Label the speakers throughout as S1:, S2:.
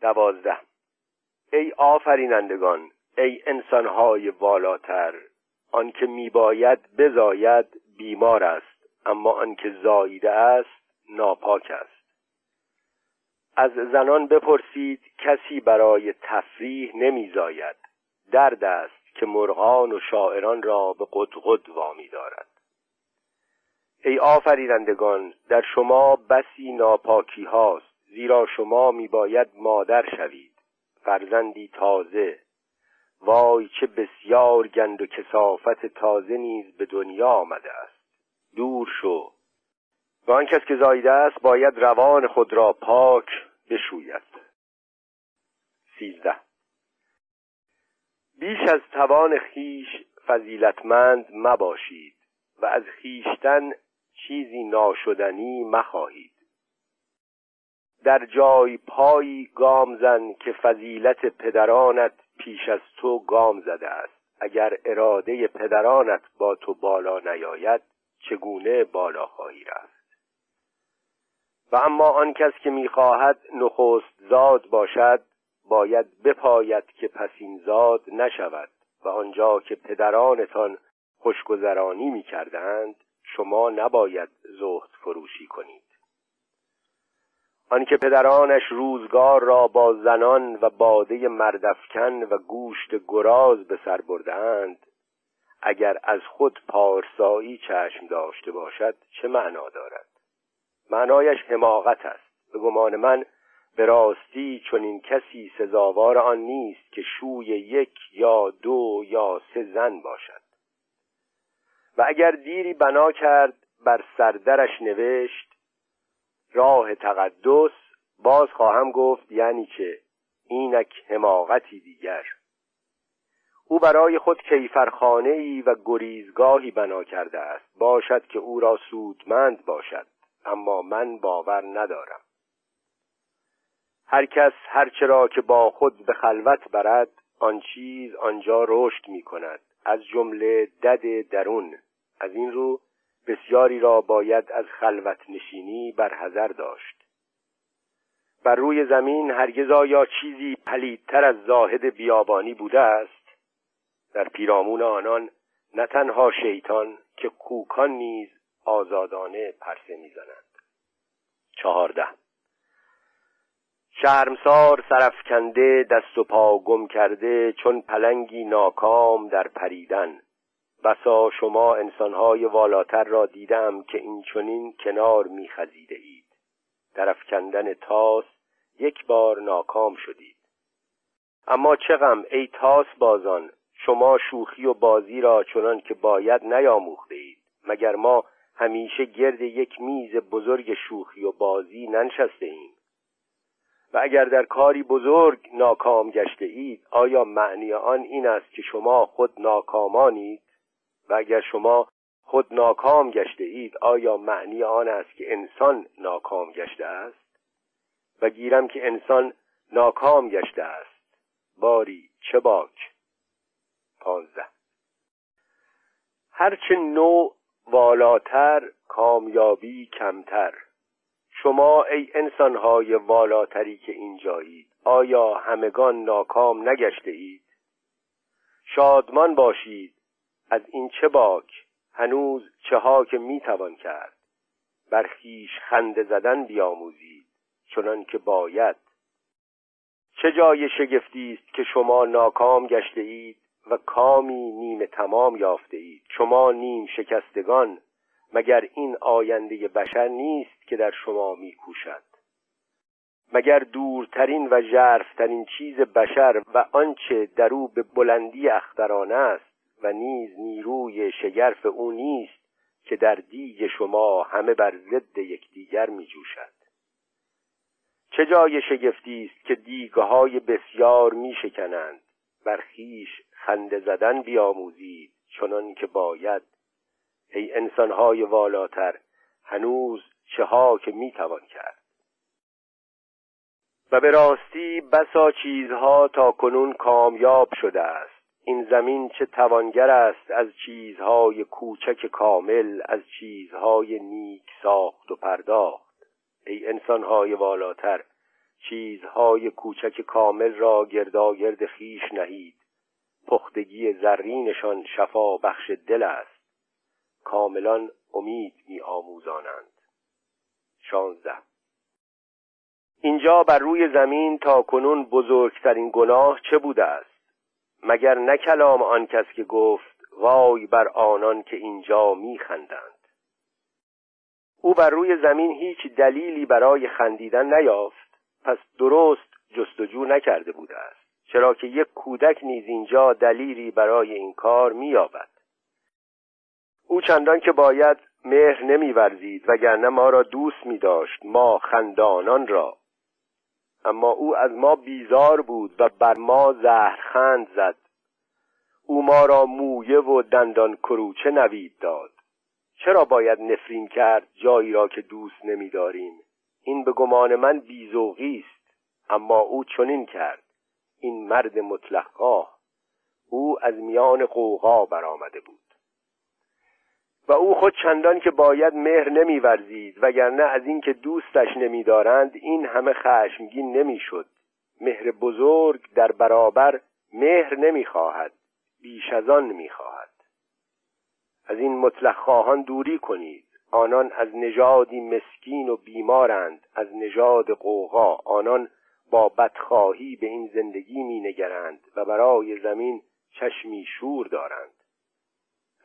S1: دوازده. ای آفرینندگان ای انسانهای والاتر آنکه میباید بزاید بیمار است اما آنکه زاییده است ناپاک است. از زنان بپرسید کسی برای تفریح نمیزاید. درد است که مرغان و شاعران را به قدقد وامی دارد. ای آفرینندگان در شما بسی ناپاکی هاست زیرا شما میباید مادر شوید فرزندی تازه. وای چه بسیار گند و کسافت تازه نیز به دنیا آمده است. دور شو. و آن کس که زایده است باید روان خود را پاک بشوید. سیزده. بیش از توان خیش فضیلتمند مباشید و از خیشتن چیزی ناشدنی مخواهید. در جای پایی گام زن که فضیلت پدرانت پیش از تو گام زده است. اگر اراده پدرانت با تو بالا نیاید چگونه بالا خواهی رفت؟ و اما آن کس که می‌خواهد نخست زاد باشد باید بپاید که پسین زاد نشود. و آنجا که پدرانتان خوشگذرانی می‌کردند شما نباید زهد فروشی کنید. آنکه پدرانش روزگار را با زنان و باده مردفکن و گوشت گراز به سر بردهاند اگر از خود پارسایی چشم داشته باشد چه معنا دارد؟ معنایش حماقت است. به گمان من به راستی چون این کسی سزاوار آن نیست که شوی یک یا دو یا سه زن باشد. و اگر دیری بنا کرد بر سردرش نوشت راه تقدس باز خواهم گفت یعنی که اینک حماقتی دیگر. او برای خود کیفرخانه ای و گریزگاهی بنا کرده است. باشد که او را سودمند باشد اما من باور ندارم. هر کس هرچه را که با خود به خلوت برد آن چیز آنجا رشد می کند از جمله دد درون. از این رو بسیاری را باید از خلوت نشینی بر حذر داشت. بر روی زمین هرگز آیا چیزی پلیدتر از زاهد بیابانی بوده است؟ در پیرامون آنان نه تنها شیطان که کوکان نیز آزادانه پرسه می‌زنند. چهارده. شرمسار سرفکنده دست و پا گم کرده چون پلنگی ناکام در پریدن. بسا شما انسانهای والاتر را دیدم که این چنین کنار میخزیده اید در افکندن تاس یک بار ناکام شدید. اما چه ای تاس بازان شما شوخی و بازی را چنان که باید نیاموخته اید مگر ما همیشه گرد یک میز بزرگ شوخی و بازی ننشسته ایم و اگر در کاری بزرگ ناکام گشته اید آیا معنی آن این است که شما خود ناکامانید؟ و اگر شما خود ناکام گشته اید آیا معنی آن است که انسان ناکام گشته است؟ و گیرم که انسان ناکام گشته است. باری چه باک؟ پانزده. هرچه نوع والاتر کامیابی کمتر. شما ای انسانهای والاتری که اینجایید آیا همگان ناکام نگشته اید؟ شادمان باشید. از این چه باک هنوز چه ها که می‌توان کرد بر خیش خنده زدن بیاموزید چنان که باید چه جای شگفتی است که شما ناکام گشته اید و کامی نیمه تمام یافته اید شما نیم شکستگان مگر این آینده بشر نیست که در شما میکوشد مگر دورترین و ژرفترین چیز بشر و آنچه در او به بلندی اخترانه است و نیز نیروی شگرف او نیست که در دیگ شما همه بر ضد یکدیگر می جوشد چه جای شگفتی است که دیگه های بسیار می شکنند بر خیش خنده زدن بیاموزید چنان که باید. ای انسانهای والاتر هنوز چه ها که می توان کرد؟ و به راستی بسا چیزها تا کنون کامیاب شده است. این زمین چه توانگر است از چیزهای کوچک کامل از چیزهای نیک ساخت و پرداخت. ای انسانهای والاتر چیزهای کوچک کامل را گرداگرد خیش نهید. پختگی زرینشان شفا بخش دل است. کاملان امید می آموزانند. شانزده. اینجا بر روی زمین تا کنون بزرگترین گناه چه بوده است؟ مگر نه کلام آن کس که گفت وای بر آنان که اینجا میخندند. او بر روی زمین هیچ دلیلی برای خندیدن نیافت پس درست جستجو نکرده بوده است. چرا که یک کودک نیز اینجا دلیلی برای این کار مییابد. او چندان که باید مهر نمیورزید وگرنه ما را دوست می داشت ما خندانان را. اما او از ما بیزار بود و بر ما زهرخند زد. او ما را مویه و دندان کروچه نوید داد. چرا باید نفرین کرد جایی را که دوست نمیداریم؟ این به گمان من بیزوغی است. اما او چنین کرد. این مرد مطلقگاه. او از میان قوقا برآمده بود. و او خود چندان که باید مهر نمیورزید وگرنه از اینکه دوستش نمیدارند این همه خشمگین نمی‌شد. مهر بزرگ در برابر مهر نمی‌خواهد بیش از آن می‌خواهد. از این مطلق خواهان دوری کنید. آنان از نژادی مسکین و بیمارند از نژاد قوقا آنان با بدخواهی به این زندگی مینگرند و برای زمین چشمی شور دارند.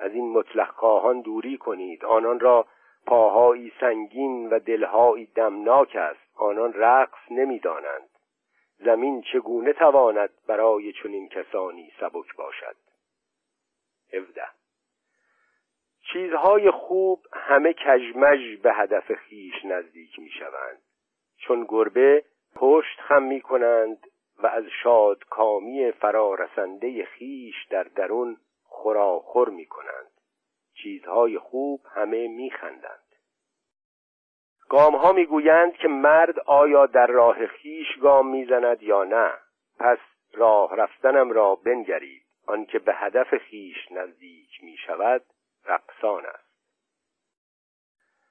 S1: از این مطلق خواهان دوری کنید. آنان را پاهایی سنگین و دلهایی دمناک است. آنان رقص نمی‌دانند. زمین چگونه تواند برای چنین کسانی سبک باشد؟ 17 چیزهای خوب همه کژمژ به هدف خیش نزدیک می شوند چون گربه پشت خم می کنند و از شادکامی فرارسنده خیش در درون خراخر می کنند چیزهای خوب همه می خندند گام ها می گویند که مرد آیا در راه خیش گام می زند یا نه. پس راه رفتنم را بنگرید. آنکه به هدف خیش نزدیک می شود رقصان است.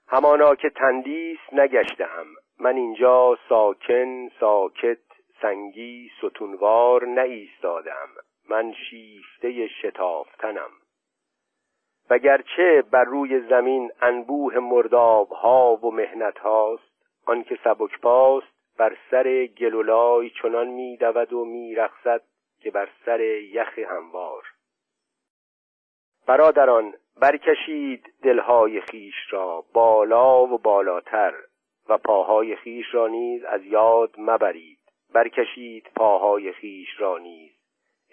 S1: همانا که تندیس نگشتم من اینجا ساکن ساکت سنگی ستونوار نایستادم من شیفته شتافتنم. وگرچه بر روی زمین انبوه مرداب ها و مهنت هاست آنکه سبک پاست بر سر گلولای چنان میدود و میرقصد که بر سر یخ هموار. برادران برکشید دلهای خیش را بالا و بالاتر و پاهای خیش را نیز از یاد مبرید. برکشید پاهای خیش را نیز.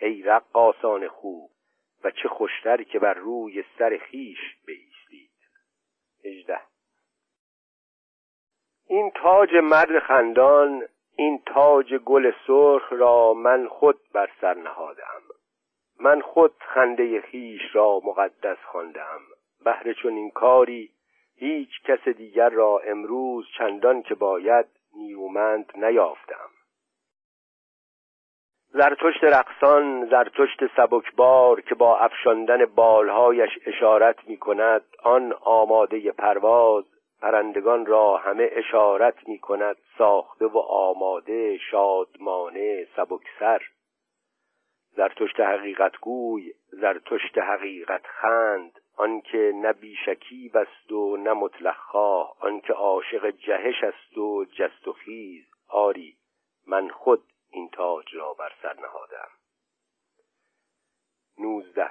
S1: ای رقاسان خوب و چه خوشتر که بر روی سر خیش بیستید. هجده. این تاج مرد خندان این تاج گل سرخ را من خود بر سر نهادم. من خود خنده خیش را مقدس خواندم. بهر چون این کاری هیچ کس دیگر را امروز چندان که باید نیرومند نیافتم. زرتشت رقصان زرتشت سبکبار که با افشاندن بالهایش اشارت می کند آن آماده پرواز پرندگان را حمه اشارت می کند ساخته و آماده شادمانه سبکسر. زرتشت حقیقت گوی زرتشت حقیقت خند آنکه نه بیشکی بست و نه مطلق خواه آنکه عاشق جهش است و جست و خیز. آری من خود این تاج را بر سر نهادم. نوزده.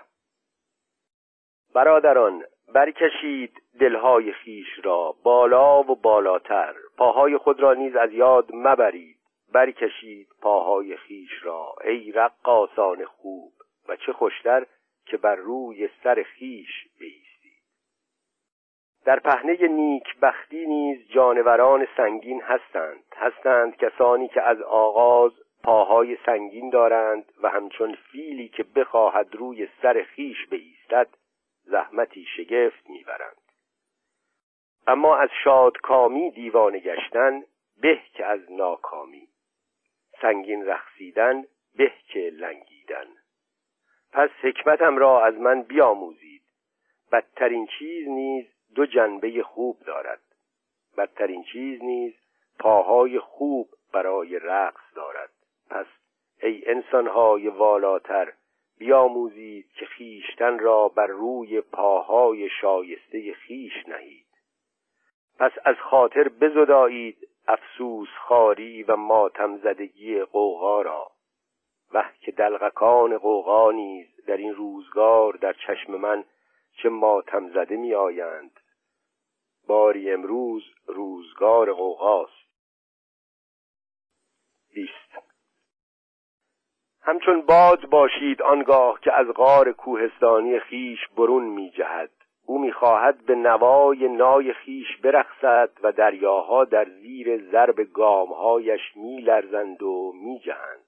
S1: برادران برکشید دلهای خیش را بالا و بالاتر. پاهای خود را نیز از یاد مبرید. برکشید پاهای خیش را. ای رقاسان خوب! و چه خوشتر که بر روی سر خیش بیستید. در پهنه نیک بختی نیز جانوران سنگین هستند. هستند کسانی که از آغاز پاهای سنگین دارند و همچون فیلی که بخواهد روی سر خیش بایستد زحمتی شگفت می‌برند. اما از شادکامی دیوانه گشتن به که از ناکامی. سنگین رخصیدن به که لنگیدن. پس حکمتم را از من بیاموزید. بدترین چیز نیز دو جنبه خوب دارد. بدترین چیز نیز پاهای خوب برای رقص دارد. پس ای انسانهای والاتر بیاموزید که خیشتن را بر روی پاهای شایسته خیش نهید. پس از خاطر بزدایید افسوس خاری و ماتم زدگی قوقا را. و که دلغکان قوقا نیز در این روزگار در چشم من چه ماتم زده می آیند. باری امروز روزگار قوقاست بیست. همچون باد باشید آنگاه که از غار کوهستانی خیش برون می جهد او می‌خواهد به نوای نای خیش برخصد و دریاها در زیر ضرب گامهایش میلرزند و میجهند.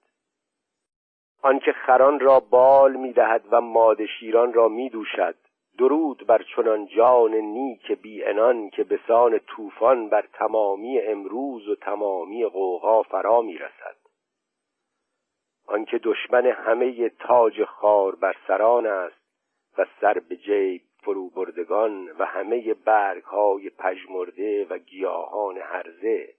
S1: آنکه خران را بال می‌دهد و ماده شیران را میدوشد. درود بر چنان جان نیک بی انان که به سان طوفان بر تمامی امروز و تمامی قوها فرا می‌رسد. آنکه دشمن همه تاج خار بر سران است و سر به جیب فرو بردگان و همه برگ های پژمرده و گیاهان هرزه.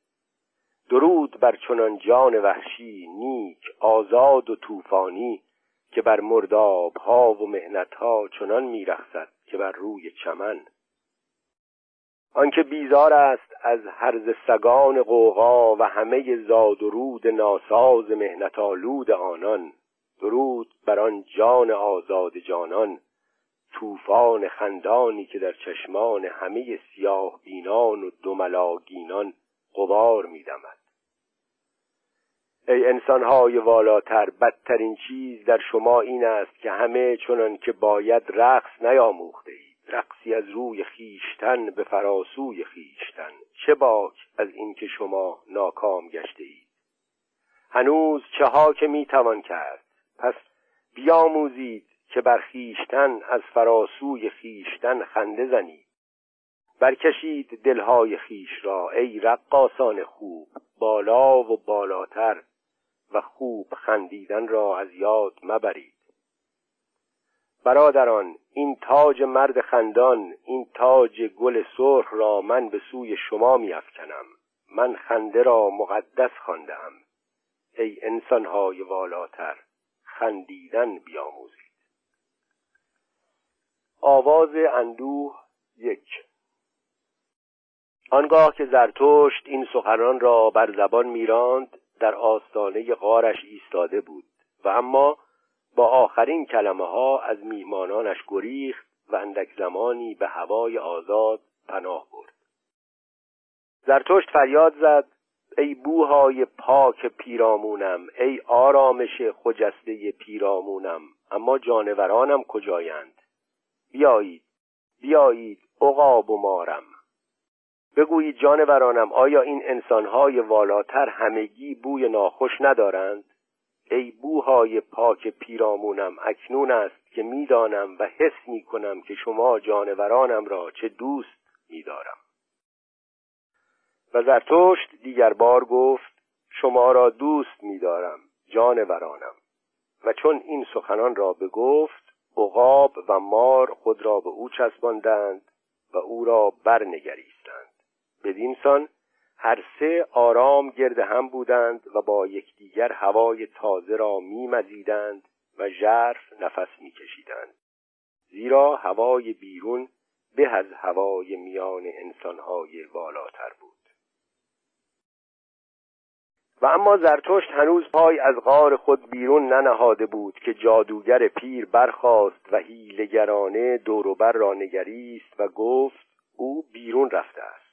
S1: درود بر چنان جان وحشی نیک آزاد و طوفانی که بر مرداب ها و مهنت ها چنان میرخصد که بر روی چمن. آنکه بیزار است از هرز سگان قوقا و همه زاد و رود ناساز مهنت آلود آنان. درود بر آن جان آزاد جانان. طوفان خندانی که در چشمان همه سیاه بینان و دملاگینان قبار میدمد ای انسانهای والاتر بدترین چیز در شما این است که همه چنان که باید رقص نیاموخته اید رقصی از روی خیشتن به فراسوی خیشتن چه باک از اینکه شما ناکام گشته اید هنوز چه ها که می‌توان کرد؟ پس بیاموزید که بر خیشتن از فراسوی خیشتن خنده زنید. برکشید دلهای خیش را ای رقاسان خوب بالا و بالاتر و خوب خندیدن را از یاد مبرید. برادران این تاج مرد خندان این تاج گل سرخ را من به سوی شما میافکنم. من خنده را مقدس خواندم. ای انسانهای والاتر خندیدن بیاموزید. آواز اندوه یک. آنگاه که زرتشت این سخنان را بر زبان میراند در آستانه غارش ایستاده بود و اما با آخرین کلمه ها از میهمانانش گریخت و اندک زمانی به هوای آزاد پناه برد. زرتشت فریاد زد ای بوهای پاک پیرامونم ای آرامش خجسته پیرامونم اما جانورانم کجایند؟ بیایید بیایید عقاب و مارم. بگویید جانورانم آیا این انسانهای والاتر همگی بوی ناخوش ندارند؟ ای بوهای پاک پیرامونم اکنون است که می‌دانم و حس می کنم که شما جانورانم را چه دوست میدارم. و زرتشت دیگر بار گفت شما را دوست میدارم جانورانم. و چون این سخنان را بگفت عقاب و مار خود را به او چسباندند و او را برنگریستند. بدینسان هر سه آرام گرد هم بودند و با یکدیگر هوای تازه را میمزیدند و ژرف نفس میکشیدند. زیرا هوای بیرون به از هوای میان انسانهای والاتر بود. و اما زرتشت هنوز پای از غار خود بیرون ننهاده بود که جادوگر پیر برخاست و هیلگرانه دوروبر را نگریست و گفت او بیرون رفته است.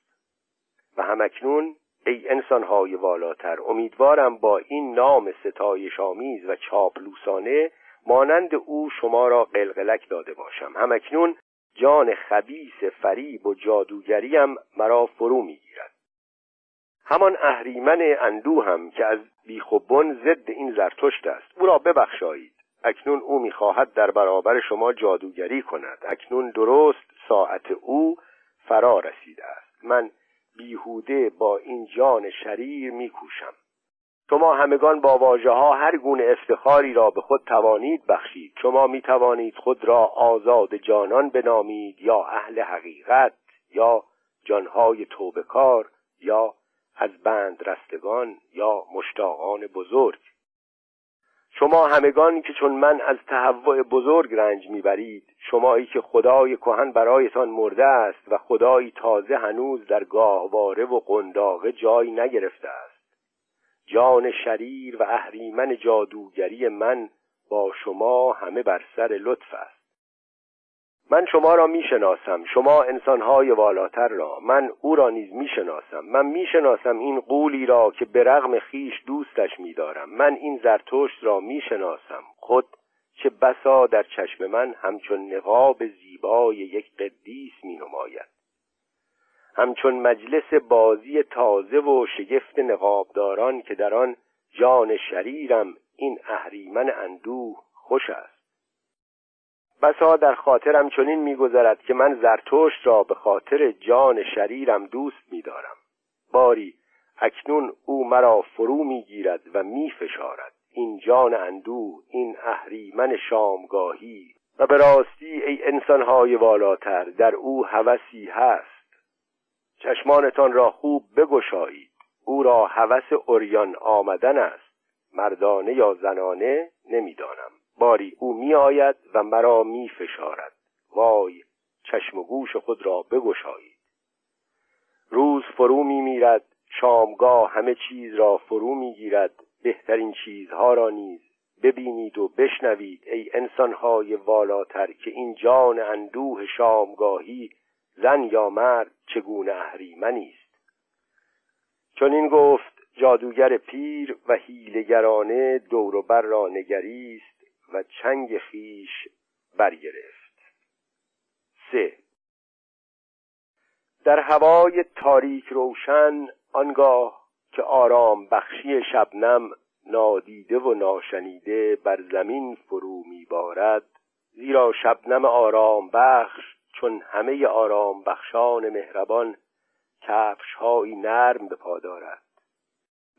S1: و همکنون ای انسانهای والاتر امیدوارم با این نام ستایش آمیز و چاپلوسانه مانند او شما را قلقلک داده باشم. همکنون جان خبیس فریب و جادوگریم مرا فرو می‌گیرد. همان اهریمن اندو هم که از بیخوبون ضد این زرتشت است. او را ببخشایید. اکنون او می‌خواهد در برابر شما جادوگری کند. اکنون درست ساعت او فرا رسیده است. من بیهوده با این جان شریر میکوشم. شما همگان با واژه ها هر گونه افتخاری را به خود توانید بخشید. شما می توانید خود را آزاد جانان بنامید یا اهل حقیقت یا جانهای توبکار یا از بند رستگان یا مشتاقان بزرگ. شما همگان که چون من از تهوع بزرگ رنج می‌برید شمایی که خدای کهن برایتان مرده است و خدایی تازه هنوز در گاهواره و قنداقه جای نگرفته است. جان شریر و اهریمن جادوگری من با شما همه بر سر لطف است. من شما را می‌شناسم. شما انسانهای والاتر را. من او را نیز می‌شناسم. من می‌شناسم این قولی را که به رغم خیش دوستش میدارم. من این زرتشت را می‌شناسم. خود چه بسا در چشم من همچون نقاب زیبای یک قدیس می نماید همچون مجلس بازی تازه و شگفت نقابداران که در آن جان شریرم این اهریمن اندوه خوش است. بسا در خاطرم چنین میگذرد که من زرتشت را به خاطر جان شریرم دوست میدارم. باری اکنون او مرا فرو می‌گیرد و میفشارد. این جان اندو این اهریمن شامگاهی و به راستی ای انسانهای والاتر در او هوسی هست. چشمانتان را خوب بگشایید. او را هوس اوریان آمدن است. مردانه یا زنانه نمی‌دانم. باری او می آید و مرا می فشارد وای چشم و گوش خود را بگشایید. روز فرو می میرد شامگاه همه چیز را فرو می گیرد بهترین چیزها را نیز ببینید و بشنوید. ای انسانهای والاتر که این جان اندوه شامگاهی زن یا مرد چگونه اهریمنی است؟ چون این گفت جادوگر پیر و هیلگرانه دور و بر را نگریست. و چنگ خیش برگرفت. سه. در هوای تاریک روشن آنگاه که آرام بخشی شبنم نادیده و ناشنیده بر زمین فرو میبارد زیرا شبنم آرام بخش چون همه آرام بخشان مهربان کفش نرم به پا دارد.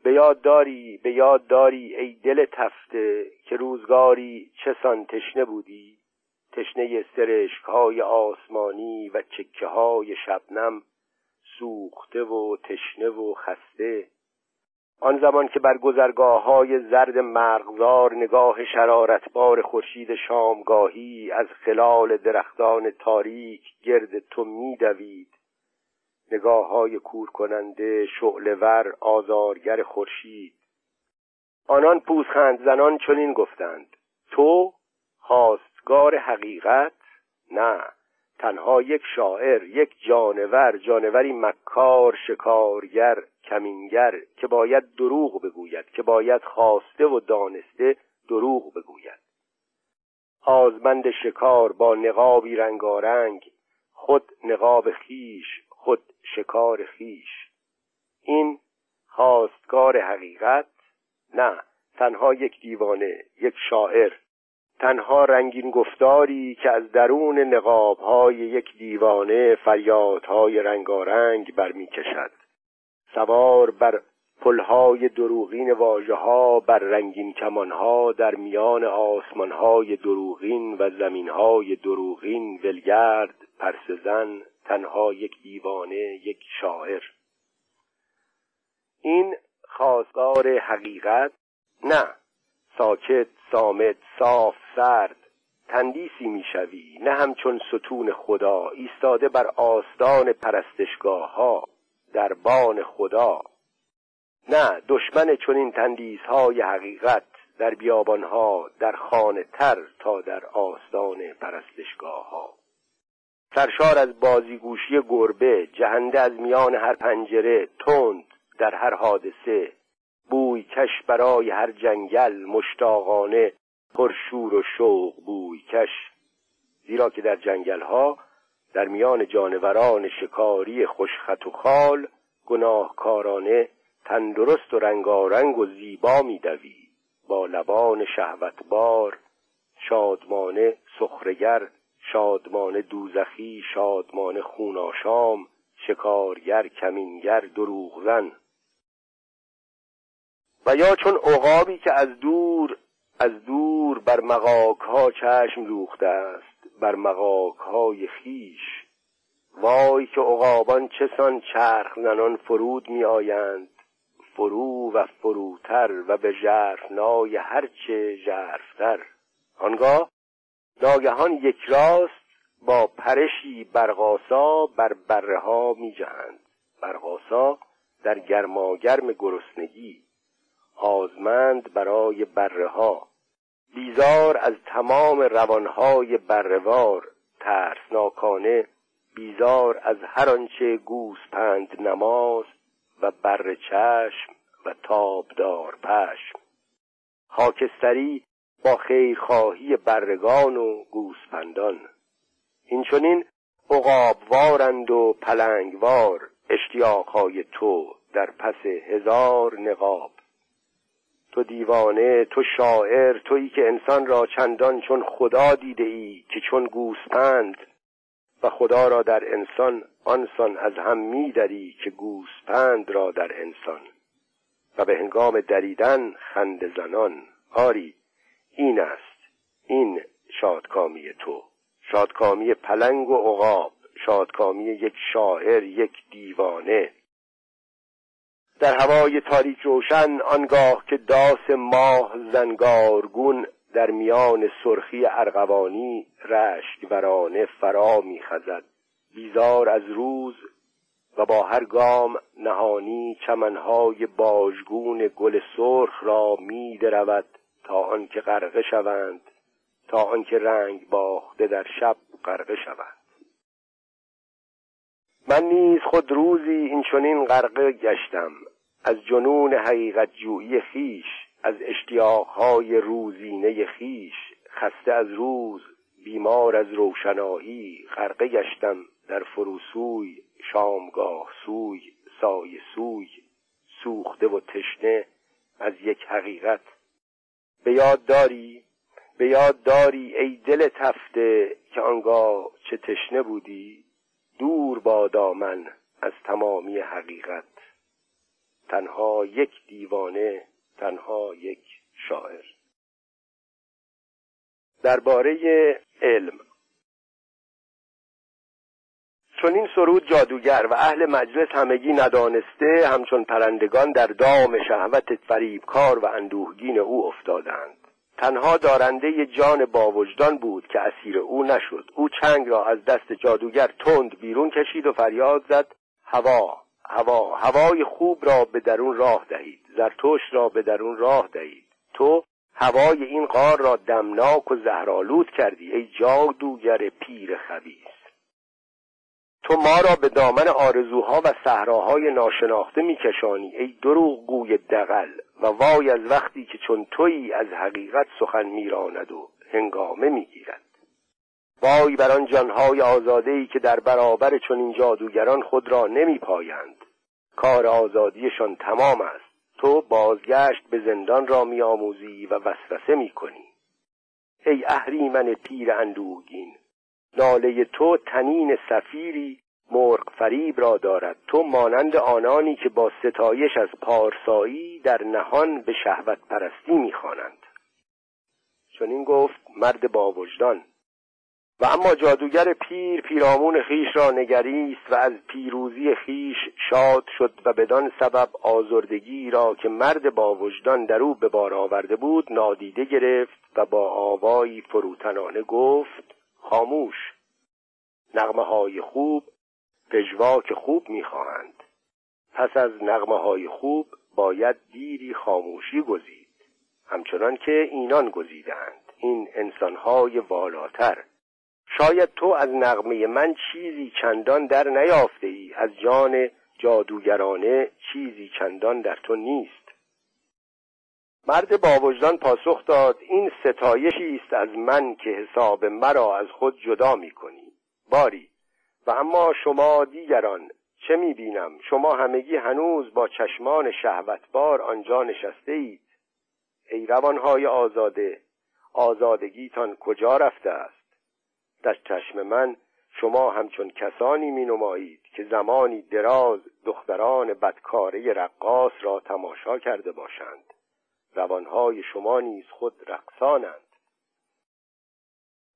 S1: به یاد داری به یاد داری ای دل تفته که روزگاری چسان تشنه بودی؟ تشنه سرشک های آسمانی و چکه های شبنم سوخته و تشنه و خسته. آن زمان که بر گذرگاه های زرد مرغزار نگاه شرارتبار خورشید شامگاهی از خلال درختان تاریک گرد تو میدوید. نگاه های کور کننده شعلور آزارگر خورشید. آنان پوزخند زنان چنین گفتند. تو خواستگار حقیقت؟ نه. تنها یک شاعر یک جانور جانوری مکار شکارگر کمینگر که باید دروغ بگوید که باید خواسته و دانسته دروغ بگوید. آزمند شکار با نقابی رنگارنگ خود نقاب خیش خود شکار خیش. این خواستگار حقیقت نه تنها یک دیوانه یک شاعر. تنها رنگین گفتاری که از درون نقابهای یک دیوانه فریادهای رنگارنگ برمیکشد. سوار بر پلهای دروغین واژه ها بر رنگین کمانها در میان آسمانهای دروغین و زمینهای دروغین ولگرد پرسزن تنها یک دیوانه یک شاعر. این خواستگار حقیقت نه. ساکت سامت صاف سرد. تندیسی می‌شوی نه همچون ستون خدا. ایستاده بر آستان پرستشگاه ها در بان خدا. نه دشمن چنین تندیس های حقیقت در بیابان ها در خانه تر تا در آستان پرستشگاه ها سرشار از بازیگوشی گربه جهنده از میان هر پنجره تند در هر حادثه. بوی کش برای هر جنگل مشتاقانه پرشور و شوق بوی کش. زیرا که در جنگل ها در میان جانوران شکاری خوشخط و خال گناهکارانه تندرست و رنگارنگ و زیبا میدوی. با لبان شهوتبار شادمانه سخرگر شادمان دوزخی شادمان خوناشام شکارگر کمینگر دروغزن. و یا چون عقابی که از دور از دور بر مقاک ها چشم دوخته است بر مقاک های خیش. وای که عقابان چسان چرخ زنان فرود می آیند فرو و فروتر و به ژرفنای هرچه ژرفتر. آنگاه ناگهان یک راست با پرشی برقاسا بر بره ها می جهند برقاسا در گرماگرم گرسنگی آزمند برای بره ها بیزار از تمام روانهای برهوار ترسناکانه بیزار از هر آنچه گوسپند نماست و بر چشم و تابدار پشم. خاکستری با خیرخواهی برگان و گوسپندان این چونین عقابوارند و پلنگوار اشتیاقهای تو در پس هزار نقاب. تو دیوانه تو شاعر تویی که انسان را چندان چون خدا دیده ای که چون گوسپند و خدا را در انسان آنسان از هم میدری که گوسپند را در انسان. و به هنگام دریدن خند زنان. آری این است. این شادکامی تو. شادکامی پلنگ و عقاب. شادکامی یک شاعر یک دیوانه. در هوای تاریک روشن آنگاه که داس ماه زنگارگون در میان سرخی ارغوانی رشک ورانه فرا میخزد. بیزار از روز و با هر گام نهانی چمنهای باژگون گل سرخ را میدرود. تا آنکه غرقه شوند تا آنکه رنگ باخته در شب غرقه شوند. من نیز خود روزی این چنین غرقه گشتم از جنون حقیقت جویی خیش از اشتیاقهای روزینه خیش خسته از روز بیمار از روشنایی غرقه گشتم در فروسوی شامگاه سوی سایه سوی. سوخته و تشنه از یک حقیقت به یاد داری؟ به یاد داری ای دل تفته که آنگاه چه تشنه بودی؟ دور با دامن از تمامی حقیقت. تنها یک دیوانه تنها یک شاعر. درباره علم. چون این سرود جادوگر و اهل مجلس همگی ندانسته همچون پرندگان در دام شهوت فریبکار و اندوهگین او افتادند. تنها دارنده جان باوجدان بود که اسیر او نشد. او چنگ را از دست جادوگر تند بیرون کشید و فریاد زد هوا هوا هوای خوب را به درون راه دهید زرتوش را به درون راه دهید. تو هوای این غار را دمناک و زهرالود کردی ای جادوگر پیر خبیث. تو ما را به دامن آرزوها و صحراهای ناشناخته میکشانی ای دروغ گوی دقل و وای از وقتی که چون تویی از حقیقت سخن میراند و هنگامه می‌گیرد. وای بر آن جانهای آزاده ای که در برابر چنین جادوگران خود را نمیپایند. کار آزادیشان تمام است. تو بازگشت به زندان را میآموزی و وسوسه می‌کنی. ای اهریمن پیر اندوهگین ناله تو تنین سفیری مرغ فریب را دارد. تو مانند آنانی که با ستایش از پارسایی در نهان به شهوت پرستی می‌خوانند. چون این گفت مرد با وجدان. و اما جادوگر پیر پیرامون خیش را نگریست و از پیروزی خیش شاد شد و بدان سبب آزردگی را که مرد با وجدان در او به بار آورده بود نادیده گرفت و با آوایی فروتنانه گفت خاموش. نغمه های خوب پژواک خوب می‌خواهند. پس از نغمه های خوب باید دیری خاموشی گزید. همچنان که اینان گزیدند این انسانهای والاتر. شاید تو از نغمه من چیزی چندان در نیافته ای از جان جادوگرانه چیزی چندان در تو نیست. مرد با وجدان پاسخ داد این ستایشی است از من که حساب مرا از خود جدا می کنی باری. و اما شما دیگران چه می بینم شما همگی هنوز با چشمان شهوتبار آنجا نشسته اید ای روانهای آزاده آزادگیتان کجا رفته است؟ در چشم من شما همچون کسانی می نمایید که زمانی دراز دختران بدکاره رقاص را تماشا کرده باشند. روانهای شما نیز خود رقصانند.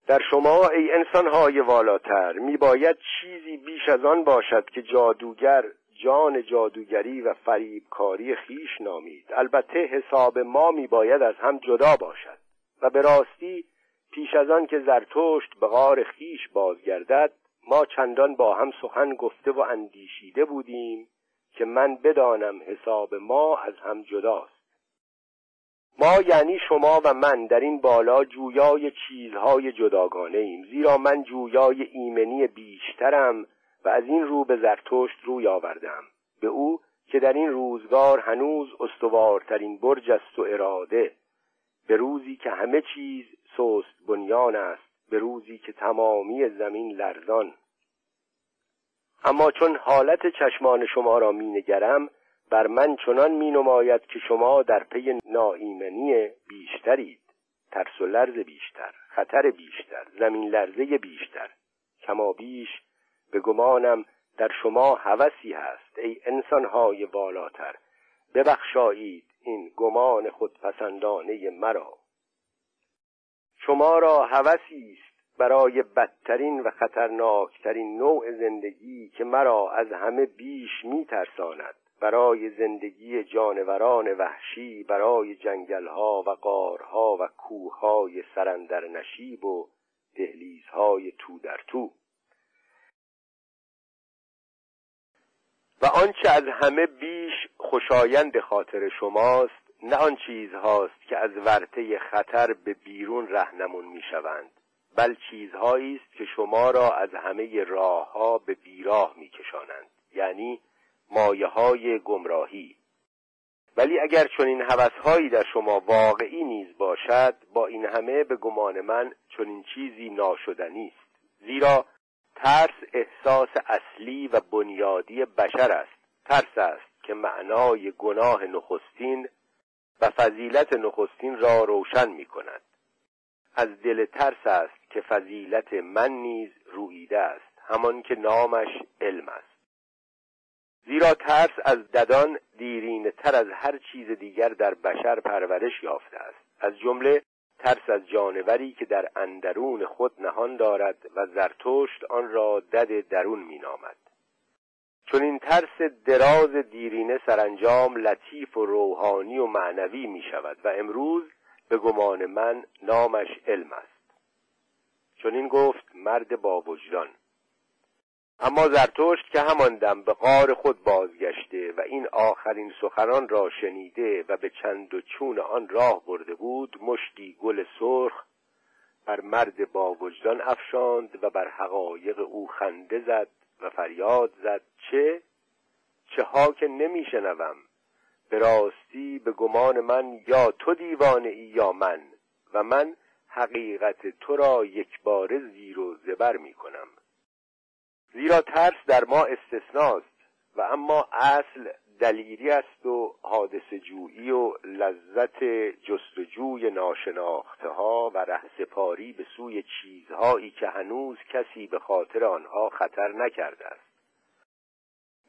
S1: در شما ای انسانهای والاتر میباید چیزی بیش از آن باشد که جادوگر جان جادوگری و فریبکاری خیش نامید. البته حساب ما میباید از هم جدا باشد و به راستی پیش از آن که زرتشت به غار خیش بازگردد ما چندان با هم سخن گفته و اندیشیده بودیم که من بدانم حساب ما از هم جداست. ما یعنی شما و من در این بالا جویای چیزهای جداگانه ایم زیرا من جویای ایمنی بیشترم و از این رو به زرتشت روی آوردم. به او که در این روزگار هنوز استوارترین برج است و اراده. به روزی که همه چیز سست بنیان است به روزی که تمامی زمین لرزان. اما چون حالت چشمان شما را می نگرم بر من چنان می نماید که شما در پی ناایمنی بیشترید. ترس و لرز بیشتر خطر بیشتر زمین لرزه بیشتر. کما بیش به گمانم در شما هوسی هست ای انسانهای بالاتر ببخشایید این گمان خودپسندانه مرا. شما را هوسی است برای بدترین و خطرناکترین نوع زندگی که مرا از همه بیش میترساند. برای زندگی جانوران وحشی برای جنگلها و قارها و کوههای سرندر نشیب و دهلیزهای تو در تو. و آنچه از همه بیش خوشایند خاطر شماست نه آن چیزهاست که از ورطه خطر به بیرون رهنمون می‌شوند بل چیزهایی است که شما را از همه راهها به بیراه میکشانند. یعنی مایه های گمراهی. ولی اگر چنین هوسهایی در شما واقعی نیز باشد با این همه به گمان من چنین چیزی ناشدنی است زیرا ترس احساس اصلی و بنیادی بشر است. ترس است که معنای گناه نخستین و فضیلت نخستین را روشن می کند از دل ترس است که فضیلت من نیز رویده است. همان که نامش علم است. زیرا ترس از ددان دیرینه تر از هر چیز دیگر در بشر پرورش یافته است. از جمله ترس از جانوری که در اندرون خود نهان دارد و زرتشت آن را دد درون مینامد. چون این ترس دراز دیرینه سرانجام لطیف و روحانی و معنوی می شود و امروز به گمان من نامش علم است. چون این گفت مرد با وجدان. اما زرتشت که همان دم به غار خود بازگشته و این آخرین سخنان را شنیده و به چند و چون آن راه برده بود مشتی گل سرخ بر مرد با وجدان افشاند و بر حقایق او خنده زد و فریاد زد چه؟ چه ها که نمیشنوم؟ به راستی به گمان من یا تو دیوانه ای یا من و من حقیقت تو را یک بار زیر و زبر می کنم زیرا ترس در ما استثناست و اما اصل دلیری است و حادث جویی و لذت جستجوی ناشناخته ها و رهسپاری به سوی چیزهایی که هنوز کسی به خاطر آنها خطر نکرده است.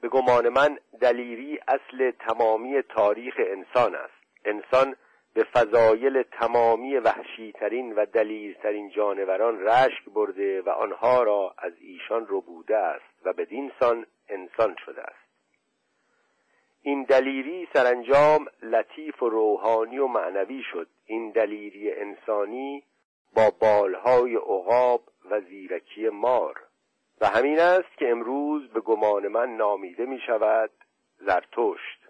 S1: به گمان من دلیری اصل تمامی تاریخ انسان است. انسان به فضایل تمامی وحشیترین و دلیرترین جانوران رشک برده و آنها را از ایشان ربوده است و بدین سان انسان شده است. این دلیری سرانجام لطیف و روحانی و معنوی شد. این دلیری انسانی با بالهای عقاب و زیرکی مار. و همین است که امروز به گمان من نامیده می شود زرتشت.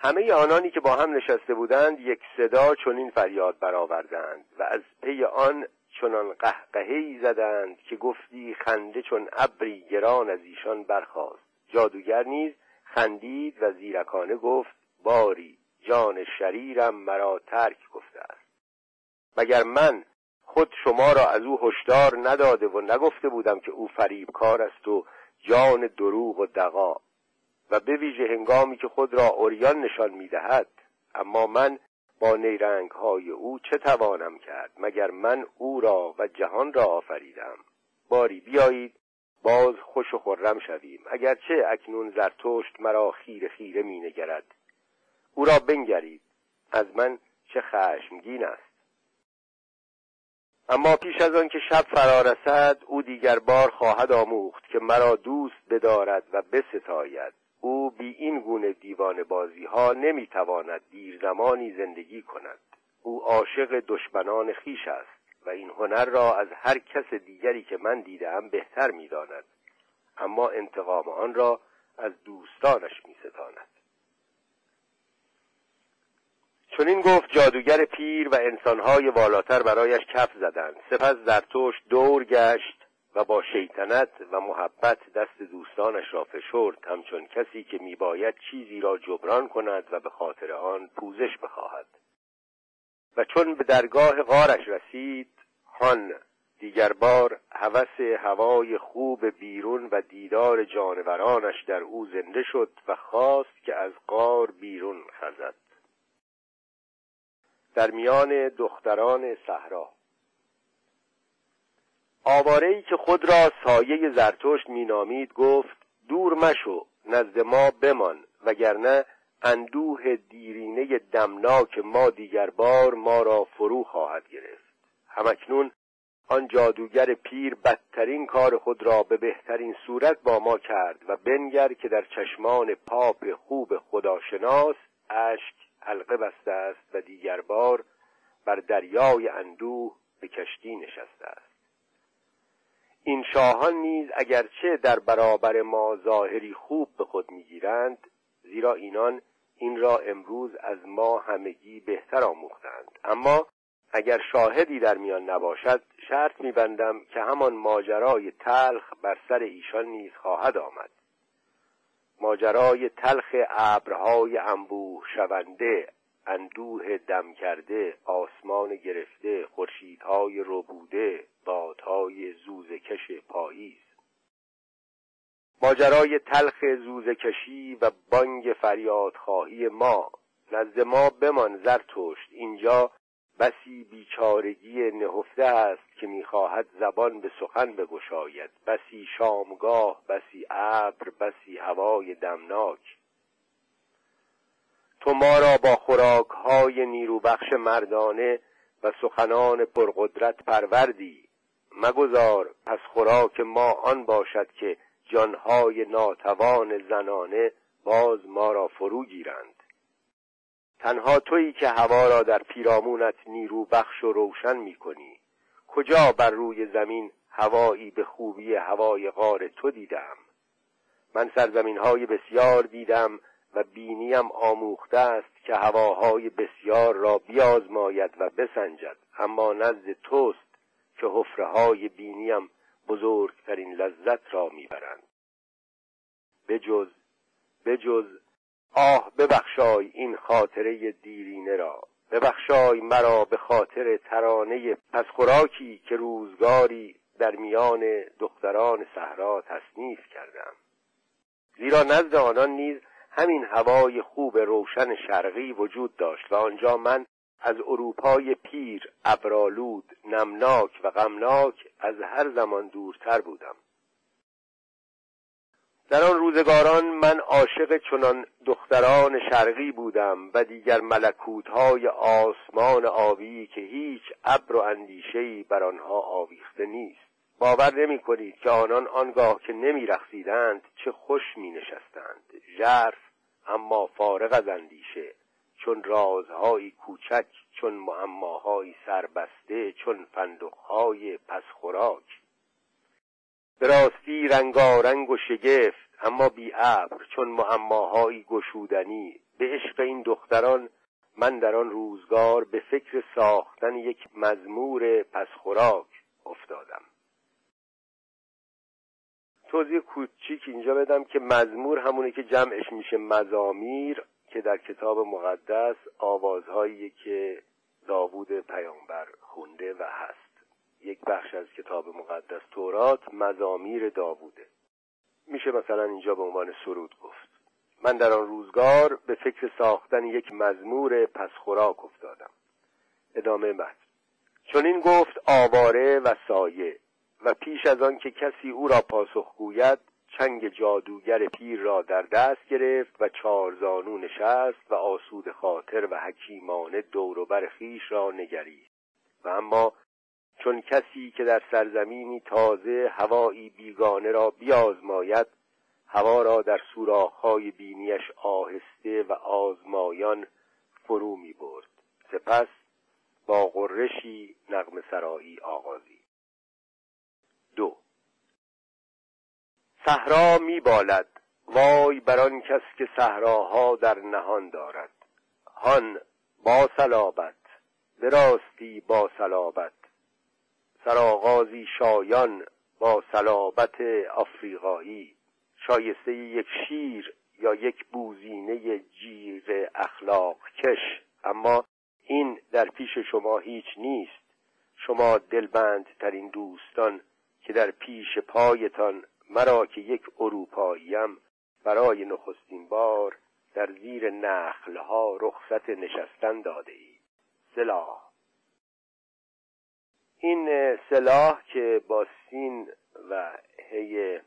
S1: همه آنانی که با هم نشسته بودند یک صدا چنین فریاد برآوردند و از پی آن چنان قهقهی زدند که گفتی خنده چون ابری گران از ایشان برخاست. جادوگر نیز خندید و زیرکانه گفت باری جان شریرم مرا ترک گفته است. مگر من خود شما را از او هشدار نداده و نگفته بودم که او فریبکار است و جان دروغ و دقا و به ویژه هنگامی که خود را اوریان نشان می‌دهد اما من با نیرنگ های او چه توانم کرد مگر من او را و جهان را آفریدم؟ باری بیایید باز خوش و خرم شویم. اگرچه اکنون زرتشت مرا خیره خیره می نگرد او را بنگرید. از من چه خشمگین است. اما پیش از آن که شب فرا رسد او دیگر بار خواهد آموخت که مرا دوست بدارد و بستاید. او بی این گونه دیوان بازی ها نمی تواند دیر زمانی زندگی کند. او عاشق دشمنان خیش است و این هنر را از هر کس دیگری که من دیدم بهتر می‌داند. اما انتقام آن را از دوستانش می ستاند چون این گفت جادوگر پیر و انسانهای والاتر برایش کف زدند. سپس زرتشت دور گشت و با شیطنت و محبت دست دوستانش را فشرد همچون کسی که میباید چیزی را جبران کند و به خاطر آن پوزش بخواهد. و چون به درگاه غارش رسید هان دیگر بار هوس هوای خوب بیرون و دیدار جانورانش در او زنده شد و خواست که از غار بیرون خزد. در میان دختران صحرا آوارهای که خود را سایه زرتشت مینامید گفت دور مشو نزد ما بمان وگرنه اندوه دیرینه دمناک ما دیگر بار ما را فرو خواهد گرفت. همکنون آن جادوگر پیر بدترین کار خود را به بهترین صورت با ما کرد و بنگر که در چشمان پاپ خوب خداشناس اشک حلقه بسته است و دیگر بار بر دریای اندوه به کشتی نشسته است. این شاهان نیز اگرچه در برابر ما ظاهری خوب به خود می‌گیرند زیرا اینان این را امروز از ما همگی بهتر آموختند. اما اگر شاهدی در میان نباشد شرط میبندم که همان ماجرای تلخ بر سر ایشان نیز خواهد آمد. ماجرای تلخ ابرهای انبوه شونده اندوه دم کرده آسمان گرفته خورشیدهای ربوده بادهای زوزکش پاییز. ماجرای تلخ زوزکشی و بانگ فریادخواهی ما. نزد ما بمان زرتشت اینجا بسی بیچارگی نهفته است که می‌خواهد زبان به سخن بگشاید. بسی شامگاه بسی ابر بسی هوای دمناک. تو ما را با خوراک های نیروبخش مردانه و سخنان پرقدرت پروردی. مگذار پس خوراک ما آن باشد که جانهای ناتوان زنانه باز ما را فرو گیرند. تنها تویی که هوا را در پیرامونت نیرو بخش و روشن می کنی کجا بر روی زمین هوایی به خوبی هوای غار تو دیدم؟ من سرزمین های بسیار دیدم و بینیم آموخته است که هواهای بسیار را بیازماید و بسنجد اما نزد توست که حفره های بینیم بزرگترین لذت را می‌برند. بجز بجز آه ببخشای این خاطره دیرینه را. ببخشای مرا به خاطر ترانه پس خوراکی که روزگاری در میان دختران صحرا تصنیف کردم. زیرا نزد آنان نیز همین هوای خوب روشن شرقی وجود داشت و آنجا من از اروپای پیر ابرالود نمناک و غمناک از هر زمان دورتر بودم. در آن روزگاران من عاشق چنان دختران شرقی بودم و دیگر ملکوتهای آسمان آبی که هیچ ابر و اندیشهای بر آنها آویخته نیست. باور نمی کنید که آنان آنگاه که نمی رخصیدند چه خوش می نشستند ژرف اما فارغ از اندیشه چون رازهایی کوچک چون معماهایی سربسته چون فندقهای پس خوراک به رنگارنگ و شگفت اما بی ابر چون معماهایی گشودنی. به عشق این دختران من در آن روزگار به فکر ساختن یک مزمور پس خوراک افتادم. توضیح کوچیک اینجا بدم که مزمور همونی که جمعش میشه مزامیر که در کتاب مقدس آوازهایی که داوود پیامبر خونده و هست. یک بخش از کتاب مقدس تورات مزامیر داووده. میشه مثلا اینجا به عنوان سرود گفت. من در آن روزگار به فکر ساختن یک مزمور پس خوراک افتادم. ادامه بعد چون این گفت آواره و سایه. و پیش از آن که کسی او را پاسخ گوید چنگ جادوگر پیر را در دست گرفت و چارزانو نشست و آسود خاطر و حکیمانه دوروبر خیش را نگرید و اما چون کسی که در سرزمینی تازه هوایی بیگانه را بیازماید هوا را در سوراخهای بینیش آهسته و آزمایان فرو می برد سپس با غرشی نغم سرایی آغازی دو صحرا میبالد. وای بر آن کس که صحراها در نهان دارد. هان با صلابت براستی با صلابت. سرآغازی شایان با صلابت آفریقایی. شایسته یک شیر یا یک بوزینه جیر اخلاق کش. اما این در پیش شما هیچ نیست. شما دلبندترین دوستان که در پیش پایتان مرا که یک اروپاییم برای نخستین بار در زیر نخلها رخصت نشستن داده ای. سلاح. این سلاح که با سین و هی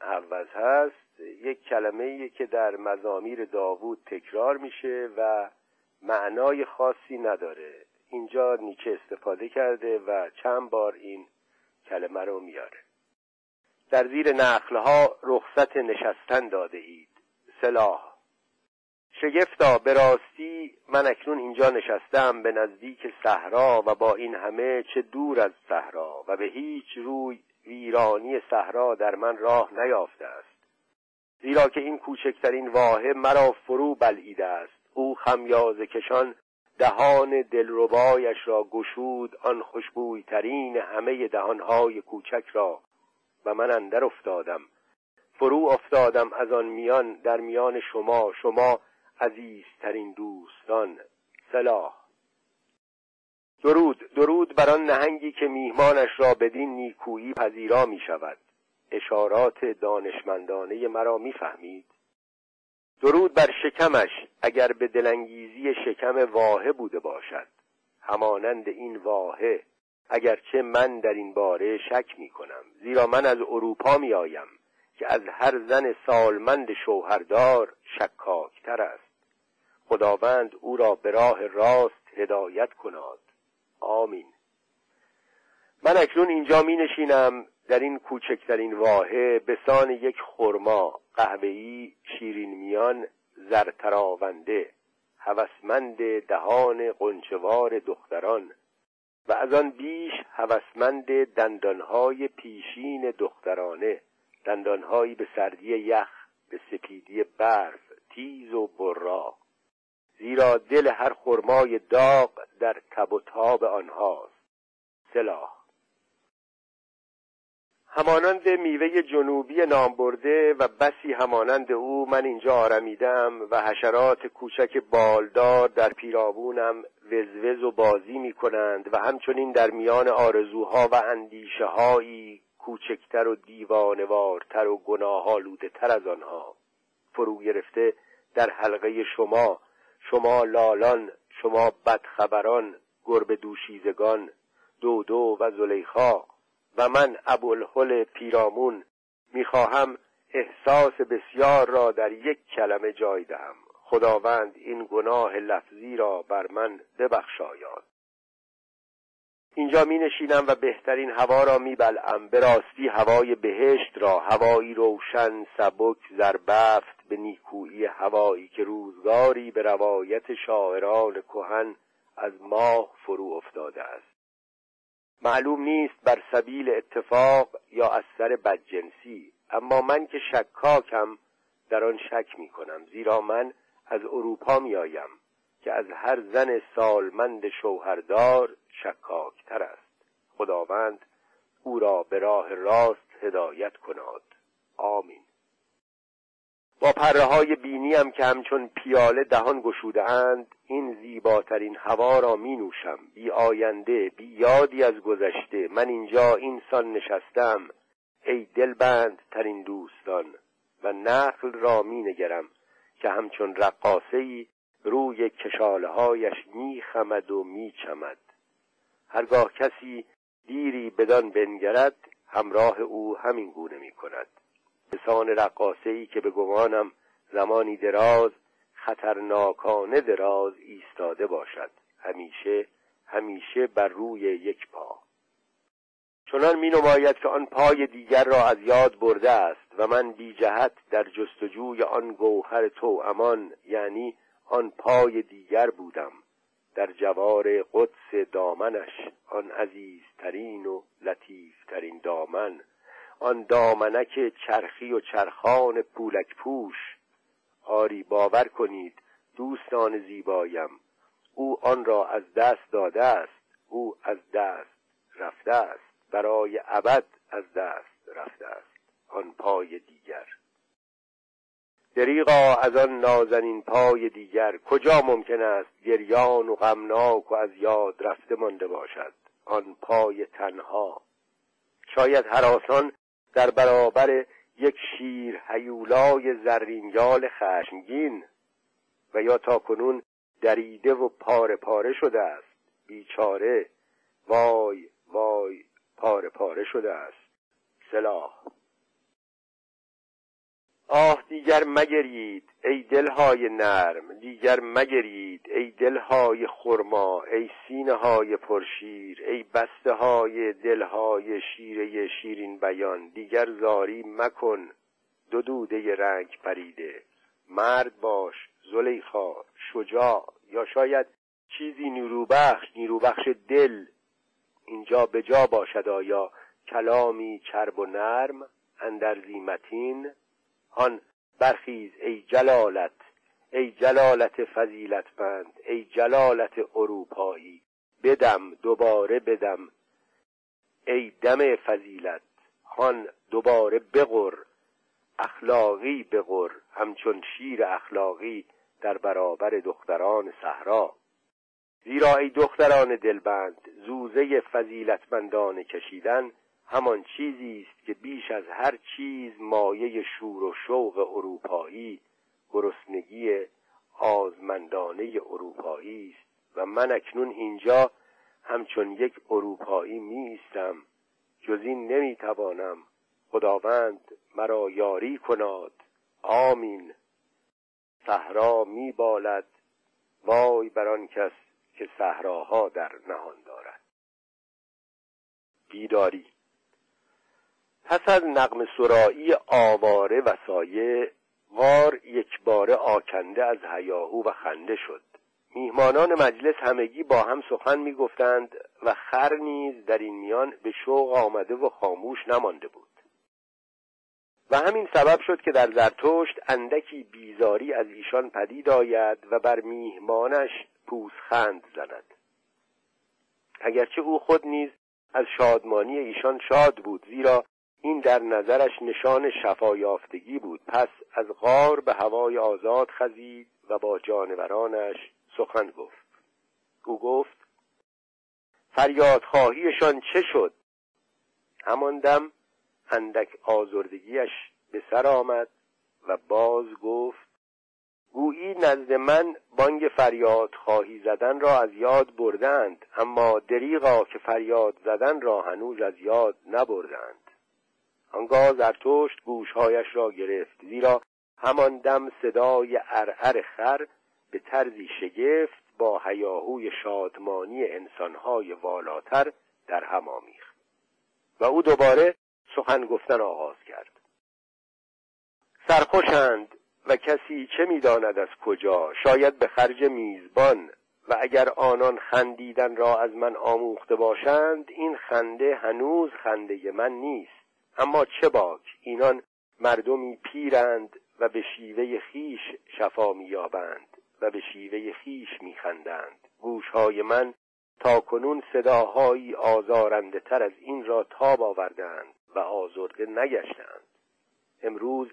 S1: عوض هست یک کلمه که در مزامیر داوود تکرار میشه و معنای خاصی نداره. اینجا نیچه استفاده کرده و چند بار این کلمه رو میاره. در زیر نخلها رخصت نشستن داده اید. سلاح. شگفتا به راستی من اکنون اینجا نشستم به نزدیک صحرا و با این همه چه دور از صحرا و به هیچ روی ویرانی صحرا در من راه نیافته است. زیرا که این کوچکترین واحه مرا فرو بلعیده است. او خمیازه کشان دهان دلربایش را گشود. آن خوشبویترین همه دهانهای کوچک را و من اندر افتادم. فرو افتادم از آن میان در میان شما شما عزیزترین دوستان. سلاح درود درود بر آن نهنگی که میهمانش را بدین نیکویی پذیرا می شود اشارات دانشمندانه مرا می‌فهمید. درود بر شکمش اگر به دلانگیزی شکم واهه بوده باشد. همانند این واهه اگرچه من در این باره شک می کنم زیرا من از اروپا می آیم که از هر زن سالمند شوهردار شکاکتر است. خداوند او را به راه راست هدایت کناد. آمین. من اکنون اینجا می نشینم در این کوچکترین واحه به سان یک خرما قهوه‌ای شیرین میان زرتراونده هوسمند دهان قنچوار دختران. و از آن بیش هوسمند دندانهای پیشین دخترانه دندانهایی به سردی یخ به سپیدی برف تیز و برا زیرا دل هر خرمای داغ در تب و تاب آنهاست. سلاح. همانند میوه جنوبی نامبرده و بسی همانند او من اینجا آرمیدم و حشرات کوچک بالدار در پیرابونم وزوز و بازی می کنند و همچنین در میان آرزوها و اندیشه هایی کوچکتر و دیوانوارتر و گناهالوده تر از آنها فرو گرفته در حلقه شما. شما لالان شما بدخبران گربه دوشیزگان دودو و زلیخا و من ابوالحل پیرامون می‌خواهم احساس بسیار را در یک کلمه جای دهم. خداوند این گناه لفظی را بر من ببخشاید اینجا می نشینم و بهترین هوا را می بلعم. به راستی هوای بهشت را. هوایی روشن سبک زربفت به نیکویی هوایی که روزگاری به روایت شاعران کهن از ماه فرو افتاده است. معلوم نیست بر سبیل اتفاق یا از سر بدجنسی اما من که شکاکم در آن شک می کنم زیرا من از اروپا می آیم که از هر زن سالمند شوهردار شکاکتر است. خداوند او را به راه راست هدایت کناد. آمین. با پره های بینیم که همچون پیاله دهان گشوده اند این زیباترین هوا را می نوشم بی آینده بی یادی از گذشته. من اینجا اینسان نشستم. ای دلبند ترین دوستان و نخل را می نگرم که همچون رقاصه روی کشاله هایش می خمد و می چمد هرگاه کسی دیری بدان بنگرد همراه او همین گونه می کند بسان که به گمانم زمانی دراز خطرناکانه دراز ایستاده باشد. همیشه همیشه بر روی یک پا. چنان می نماید که آن پای دیگر را از یاد برده است و من بی جهت در جستجوی آن گوهر تو امان یعنی آن پای دیگر بودم. در جوار قدس دامنش آن عزیزترین و لطیفترین دامن آن دامنک چرخی و چرخان پولک پوش. آری باور کنید دوستان زیبایم او آن را از دست داده است او از دست رفته است. برای ابد از دست رفته است. آن پای دیگر. دریغا از آن نازنین پای دیگر. کجا ممکن است گریان و غمناک و از یاد رفته مانده باشد؟ آن پای تنها. شاید حراسان در برابر یک شیر هیولای زرینیال خشمگین و یا تا کنون دریده و پاره پاره شده است. بیچاره. وای وای پاره پاره شده است. سلاح. آه دیگر مگرید ای دلهای نرم دیگر مگرید ای دلهای خرما ای سینه های پرشیر ای بسته های دلهای شیره شیرین بیان دیگر زاری مکن دو دوده رنگ پریده. مرد باش زلیخا شجاع یا شاید چیزی نیروبخش نیروبخش دل اینجا به جا باشد آیا کلامی چرب و نرم اندر زیمتین؟ آن برخیز ای جلالت ای جلالت فضیلتمند ای جلالت اروپایی بدم دوباره بدم. ای دم فضیلت هان دوباره بغر اخلاقی بغر همچون شیر اخلاقی در برابر دختران صحرا. زیرا ای دختران دلبند زوزه فضیلتمندان کشیدن همان چیزی است که بیش از هر چیز مایه شور و شوق اروپایی گرسنگی آزمندانه اروپایی است. و من اکنون اینجا همچون یک اروپایی میستم جز این نمی‌توانم خداوند مرا یاری کناد. آمین. صحرا میبالد. وای بر آن کس که صحراها در نهان دارد. بیداری پس از نقم سرایی آواره و سایه غار یک باره آکنده از هیاهو و خنده شد. میهمانان مجلس همگی با هم سخن می‌گفتند و خر نیز در این میان به شوق آمده و خاموش نمانده بود. و همین سبب شد که در زرتشت اندکی بیزاری از ایشان پدید آید و بر میهمانش پوزخند زند. اگرچه او خود نیز از شادمانی ایشان شاد بود زیرا این در نظرش نشان شفایافتگی بود. پس از غار به هوای آزاد خزید و با جانورانش سخن گفت. او گفت فریادخواهیشان چه شد؟ همان دم اندک آزردگیش به سر آمد و باز گفت گویی نزد من بانگ فریاد خواهی زدن را از یاد بردند اما دریغا که فریاد زدن را هنوز از یاد نبردند. آنگاه زرتشت گوشهایش را گرفت زیرا همان دم صدای ارعر خر به طرزی شگفت با هیاهوی شادمانی انسانهای والاتر در هم آمیخت. و او دوباره سخن گفتن آغاز کرد. سرخوشند و کسی چه می‌داند از کجا؟ شاید به خرج میزبان. و اگر آنان خندیدن را از من آموخته باشند این خنده هنوز خنده من نیست. اما چه باک؟ اینان مردمی پیرند و به شیوه خیش شفا مییابند و به شیوه خیش میخندند. گوشهای من تا کنون صداهایی آزارنده تر از این را تاب آوردند و آزرده نگشتند. امروز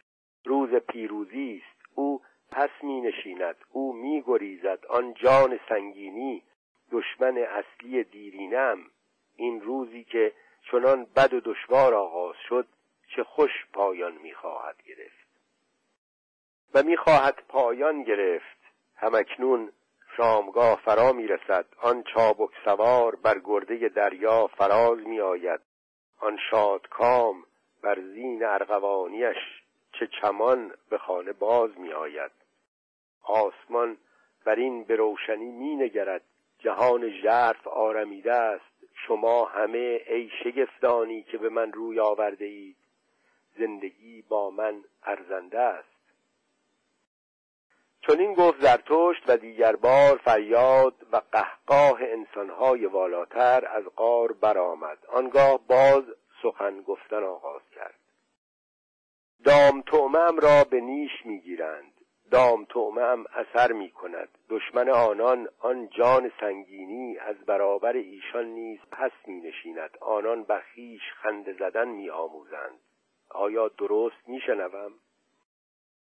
S1: روز پیروزی است. او پس می نشیند او می گریزد آن جان سنگینی دشمن اصلی دیرینم. این روزی که چنان بد و دشوار آغاز شد چه خوش پایان می‌خواهد گرفت. و می‌خواهد پایان گرفت. همکنون شامگاه فرا می‌رسد. آن چابک سوار بر گرده دریا فراز میآید. آن شادکام بر زین ارغوانیش چه چمان به خانه باز میآید. آسمان بر این به روشنی می نگرد جهان ژرف آرمیده است. شما همه ای شگفتانی که به من روی آورده اید زندگی با من ارزنده است. چون این گفت زرتشت و دیگر بار فریاد و قهقاه انسانهای والاتر از قار برآمد. آنگاه باز سخن گفتن آغاز کرد. دام تومم را به نیش می‌گیرند. دام تومم اثر می کند دشمن آنان آن جان سنگینی از برابر ایشان نیز پس می نشیند آنان بخیش خنده زدن می آموزند آیا درست می شنوم؟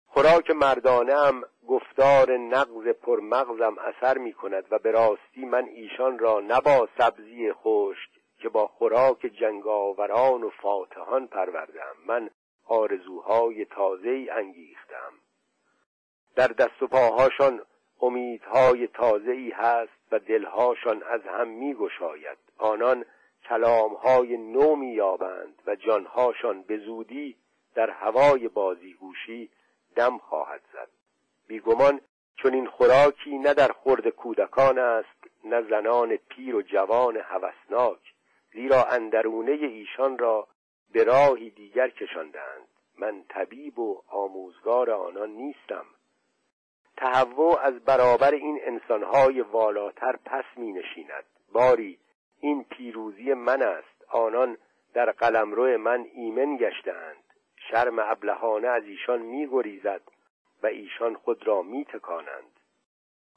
S1: خوراک مردانم گفتار نقض پرمغزم اثر می کند و به راستی من ایشان را نبا سبزی خشک که با خوراک جنگاوران و فاتحان پروردم من آرزوهای تازه انگیختم. در دست و پاهاشان امیدهای تازه ای هست و دلهاشان از هم می گشاید آنان کلامهای نو می یابند و جانهاشان به زودی در هوای بازیگوشی دم خواهد زد. بیگمان چون این خوراکی نه در خورد کودکان است نه زنان پیر و جوان هوسناک زیرا اندرونه ایشان را به راهی دیگر کشاندند. من طبیب و آموزگار آنان نیستم. تهوع از برابر این انسانهای والاتر پس می نشیند. باری این پیروزی من است. آنان در قلمرو من ایمن گشتند شرم ابلهانه از ایشان می گریزد و ایشان خود را می تکانند.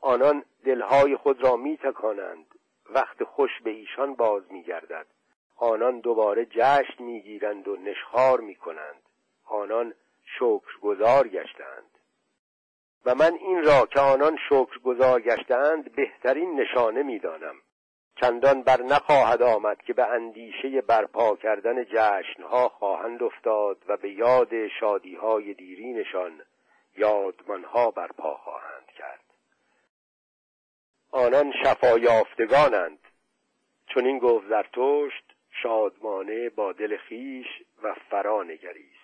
S1: آنان دلهای خود را می تکانند. وقت خوش به ایشان باز می گردد. آنان دوباره جشن می گیرند و نشخار می کنند آنان شکرگزار گشتند و من این را که آنان شکرگزار گشتند بهترین نشانه می‌دانم. چندان بر نخواهد آمد که به اندیشه برپا کردن جشنها خواهند افتاد و به یاد شادیهای دیرینشان یادمانها برپا خواهند کرد. آنان شفا یافتگانند چون این گفت زرتشت شادمانه با دل خیش و فرا نگریست.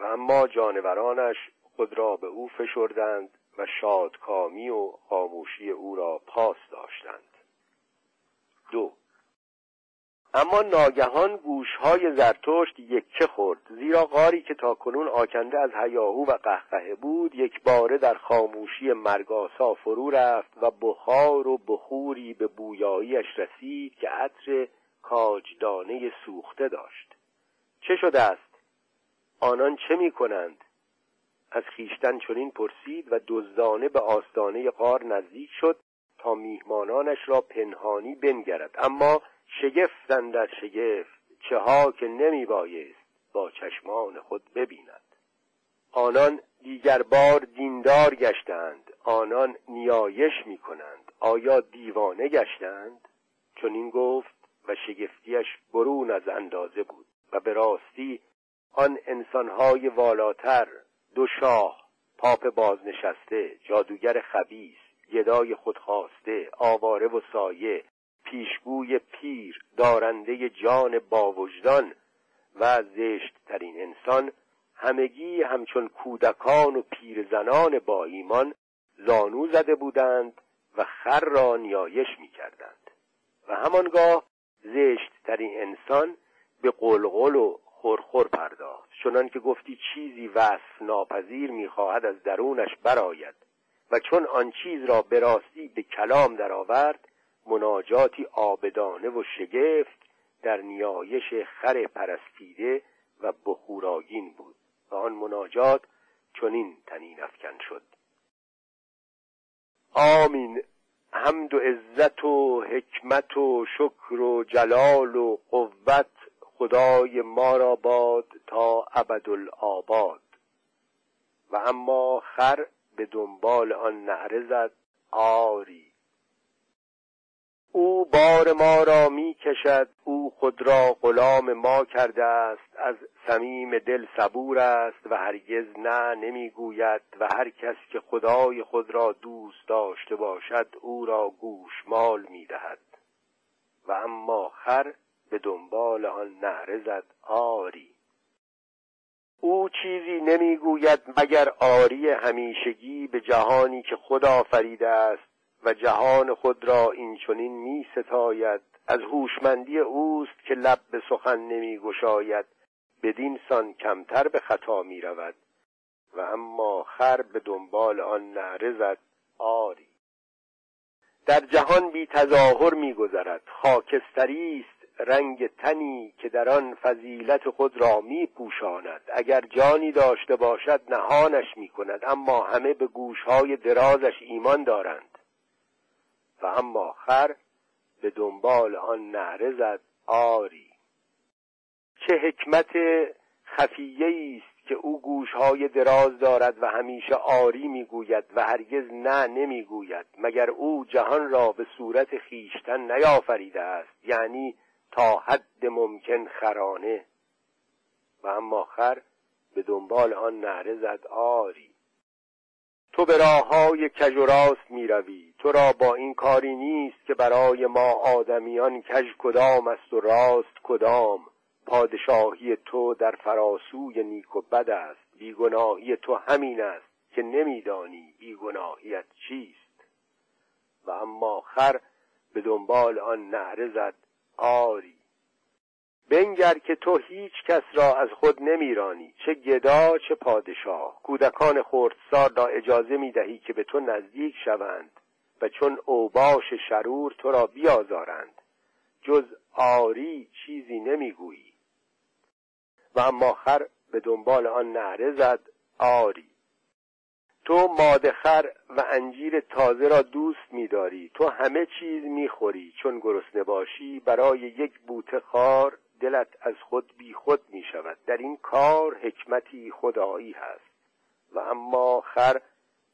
S1: و اما جانورانش خود را به او فشردند و شادکامی و خاموشی او را پاس داشتند. دو. اما ناگهان گوشهای زرتشت یکه خورد زیرا غاری که تا کنون آکنده از هیاهو و قهقه بود یک باره در خاموشی مرگاسا فرو رفت و بخار و بخوری به بویاییش رسید که عطر کاجدانه سوخته داشت. چه شده است؟ آنان چه می کنند؟ از خیشتن چنین پرسید و دزدانه به آستانه غار نزدیک شد تا میهمانانش را پنهانی بنگرد. اما شگفتن در شگفت چه ها که نمی بایست با چشمان خود ببیند. آنان دیگر بار دیندار گشتند آنان نیایش می کنند. آیا دیوانه گشتند؟ چون گفت و شگفتیش برون از اندازه بود و به راستی آن انسانهای والاتر دو شاه پاپ بازنشسته جادوگر خبیس گدای خودخواسته آواره و سایه پیشگوی پیر دارنده جان باوجدان و زشتترین انسان همگی همچون کودکان و پیرزنان با ایمان زانو زده بودند و خر را نیایش می کردند و همانگاه زشتترین انسان به قلقل و خورخور پرداخت. چنان که گفتی چیزی وصف ناپذیر می‌خواهد از درونش براید و چون آن چیز را به راستی به کلام درآورد مناجاتی آبدانه و شگفت در نیایش خر پرستیده و بخوراگین بود و آن مناجات چنین تنین افکن شد. آمین. حمد و عزت و حکمت و شکر و جلال و قوت خدای ما را باد تا ابدالآباد. و اما خر به دنبال آن نعره زد آری. او بار ما را می کشد او خود را غلام ما کرده است از صمیم دل صبور است و هرگز نه نمی‌گوید و هر کس که خدای خود را دوست داشته باشد او را گوشمال می دهد و اما خر به دنبال آن نهره زد آری. او چیزی نمی‌گوید مگر آری همیشگی به جهانی که خدا آفریده است. و جهان خود را این چنین می ستاید. از هوشمندی اوست که لب به سخن نمی گشاید. بدین سان کمتر به خطا می رود. و اما خر به دنبال آن نعره زد. آری. در جهان بی تظاهر می گذرد. خاکستری است رنگ تنی که در آن فضیلت خود را می پوشاند. اگر جانی داشته باشد نهانش می کند. اما همه به گوشهای درازش ایمان دارند. و اما خر به دنبال آن نعره زد آری. چه حکمت خفیه است که او گوشهای دراز دارد و همیشه آری می‌گوید و هرگز نه نمی‌گوید مگر او جهان را به صورت خیشتن نیافریده است یعنی تا حد ممکن خرانه. و اما خر به دنبال آن نعره زد آری. تو به راه های کج و راست می روی تو را با این کاری نیست که برای ما آدمیان کج کدام است و راست کدام. پادشاهی تو در فراسوی نیک و بد است. بیگناهی تو همین است که نمیدانی بیگناهیت چیست. و اما خر به دنبال آن نهره زد. آری بنگر که تو هیچ کس را از خود نمیرانی چه گدا چه پادشاه. کودکان خردسار را اجازه می‌دهی که به تو نزدیک شوند و چون اوباش شرور تو را بیازارند. جز آری چیزی نمی‌گویی. و اما خر به دنبال آن نهره زد آری. تو مادخر و انجیر تازه را دوست میداری. تو همه چیز می‌خوری. چون گرسنه باشی برای یک بوته خار دلت از خود بی خود می شود. در این کار حکمتی خدایی هست. و اما خر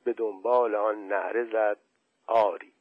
S1: به دنبال آن نهره زد آری.